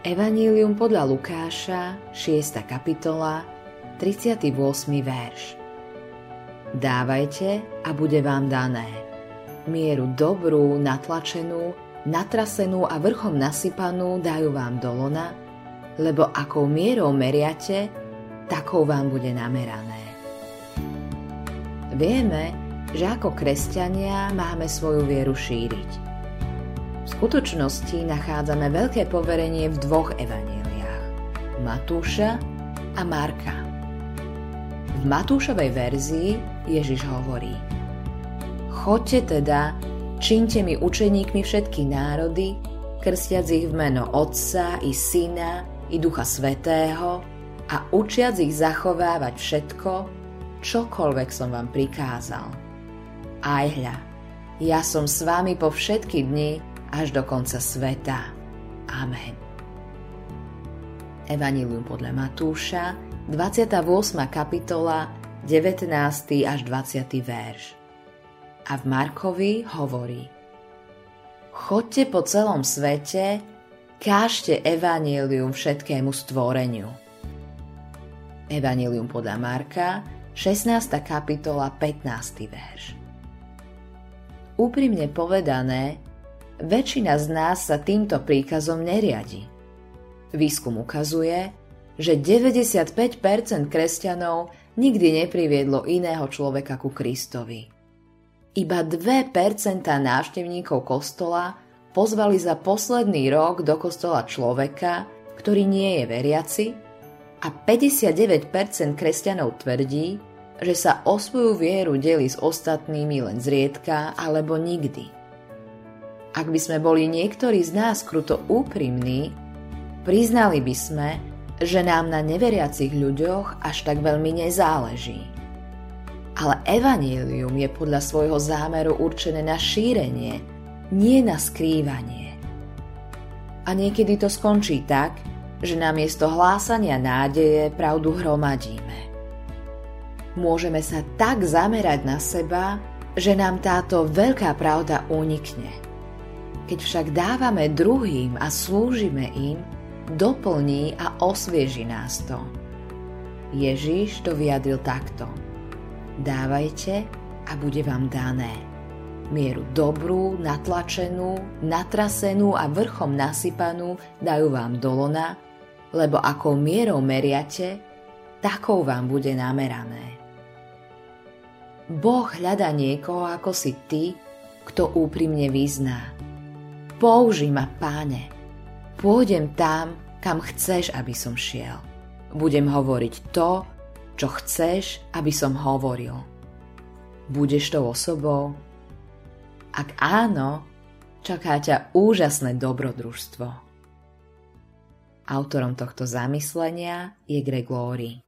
Evanílium podľa Lukáša, 6. kapitola, 38. verš. Dávajte a bude vám dané. Mieru dobrú, natlačenú, natrasenú a vrchom nasypanú dajú vám do lona, lebo akou mierou meriate, takou vám bude namerané. Vieme, že ako kresťania máme svoju vieru šíriť. Skutočnosti nachádzame veľké poverenie v dvoch evaníliách Matúša a Marka. V Matúšovej verzii Ježiš hovorí Choďte teda, činte mi učeníkmi všetky národy, krstiac ich v meno Otca i Syna i Ducha Svetého a učiac ich zachovávať všetko, čokoľvek som vám prikázal. Aj hľa, ja som s vami po všetky dni až do konca sveta. Amen. Evangelium podľa Matúša, 28. kapitola, 19. až 20. verš. A v Markovi hovorí Chodte po celom svete, kážte evanílium všetkému stvoreniu. Evanílium podľa Marka, 16. kapitola, 15. verš. Úprimne povedané, väčšina z nás sa týmto príkazom neriadi. Výskum ukazuje, že 95% kresťanov nikdy nepriviedlo iného človeka ku Kristovi. Iba 2% návštevníkov kostola pozvali za posledný rok do kostola človeka, ktorý nie je veriaci a 59% kresťanov tvrdí, že sa o svoju vieru delí s ostatnými len zriedka alebo nikdy. Ak by sme boli niektorí z nás kruto úprimní, priznali by sme, že nám na neveriacich ľuďoch až tak veľmi nezáleží. Ale evanílium je podľa svojho zámeru určené na šírenie, nie na skrývanie. A niekedy to skončí tak, že namiesto hlásania nádeje pravdu hromadíme. Môžeme sa tak zamerať na seba, že nám táto veľká pravda unikne. Keď však dávame druhým a slúžime im, doplní a osvieži nás to. Ježíš to vyjadril takto. Dávajte a bude vám dané. Mieru dobrú, natlačenú, natrasenú a vrchom nasypanú dajú vám dolona, lebo akou mierou meriate, takou vám bude namerané. Boh hľada niekoho ako si ty, kto úprimne vyzná. Použi ma, páne, Pôjdem tam, kam chceš, aby som šiel. Budem hovoriť to, čo chceš, aby som hovoril. Budeš tou osobou? Ak áno, čaká ťa úžasné dobrodružstvo. Autorom tohto zamyslenia je Greg Laurie.